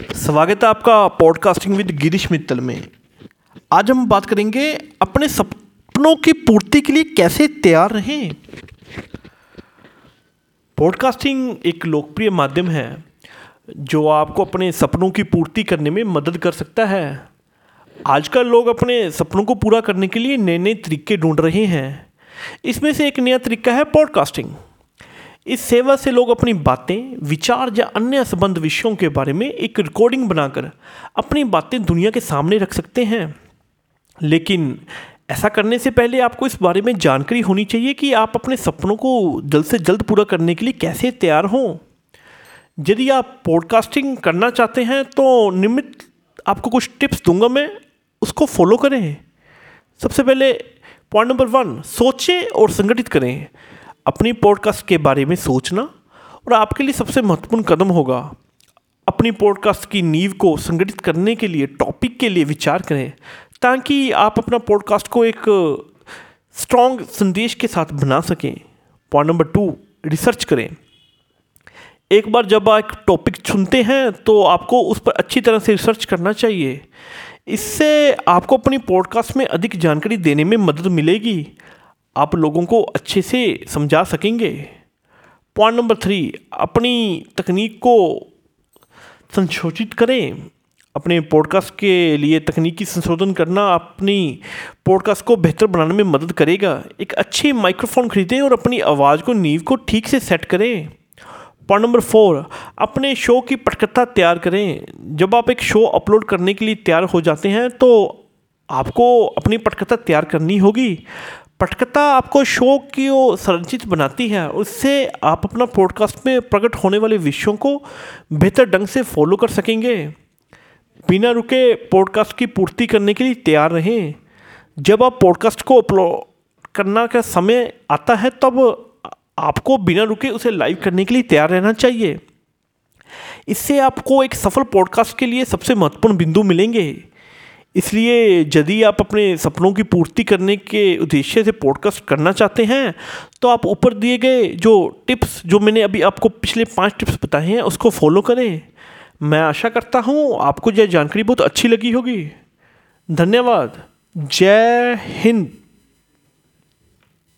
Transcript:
स्वागत है आपका पॉडकास्टिंग विद गिरीश मित्तल में। आज हम बात करेंगे अपने सपनों की पूर्ति के लिए कैसे तैयार रहें। पॉडकास्टिंग एक लोकप्रिय माध्यम है, जो आपको अपने सपनों की पूर्ति करने में मदद कर सकता है। आजकल लोग अपने सपनों को पूरा करने के लिए नए नए तरीके ढूंढ रहे हैं। इसमें से एक नया तरीका है पॉडकास्टिंग इस सेवा से लोग अपनी बातें, विचार या अन्य संबंध विषयों के बारे में एक रिकॉर्डिंग बनाकर अपनी बातें दुनिया के सामने रख सकते हैं। लेकिन ऐसा करने से पहले आपको इस बारे में जानकारी होनी चाहिए कि आप अपने सपनों को जल्द से जल्द पूरा करने के लिए कैसे तैयार हों। यदि आप पॉडकास्टिंग करना चाहते हैं तो नियमित आपको कुछ टिप्स दूँगा मैं, उसको फॉलो करें। सबसे पहले पॉइंट नंबर वन सोचें और संगठित करें। अपनी पॉडकास्ट के बारे में सोचना और आपके लिए सबसे महत्वपूर्ण कदम होगा। अपनी पॉडकास्ट की नींव को संगठित करने के लिए टॉपिक के लिए विचार करें ताकि आप अपना पॉडकास्ट को एक स्ट्रॉन्ग संदेश के साथ बना सकें। पॉइंट नंबर टू रिसर्च करें। एक बार जब आप टॉपिक चुनते हैं तो आपको उस पर अच्छी तरह से रिसर्च करना चाहिए। इससे आपको अपनी पॉडकास्ट में अधिक जानकारी देने में मदद मिलेगी। आप लोगों को अच्छे से समझा सकेंगे। पॉइंट नंबर थ्री, अपनी तकनीक को संशोधित करें। अपने पॉडकास्ट के लिए तकनीकी संशोधन करना अपनी पॉडकास्ट को बेहतर बनाने में मदद करेगा। एक अच्छी माइक्रोफोन खरीदें और अपनी आवाज़ को, नींव को ठीक से सेट करें। पॉइंट नंबर फोर, अपने शो की पटकथा तैयार करें। जब आप एक शो अपलोड करने के लिए तैयार हो जाते हैं तो आपको अपनी पटकथा तैयार करनी होगी। पटकथा आपको शो की संरचित बनाती है, उससे आप अपना पॉडकास्ट में प्रकट होने वाले विषयों को बेहतर ढंग से फॉलो कर सकेंगे। बिना रुके पॉडकास्ट की पूर्ति करने के लिए तैयार रहें। जब आप पॉडकास्ट को अपलोड करना का समय आता है, तब आपको बिना रुके उसे लाइव करने के लिए तैयार रहना चाहिए। इससे आपको एक सफल पॉडकास्ट के लिए सबसे महत्वपूर्ण बिंदु मिलेंगे। इसलिए यदि आप अपने सपनों की पूर्ति करने के उद्देश्य से पॉडकास्ट करना चाहते हैं तो आप ऊपर दिए गए जो टिप्स जो मैंने अभी आपको पिछले पाँच टिप्स बताए हैं, उसको फॉलो करें। मैं आशा करता हूँ आपको यह जानकारी बहुत अच्छी लगी होगी। धन्यवाद। जय हिंद।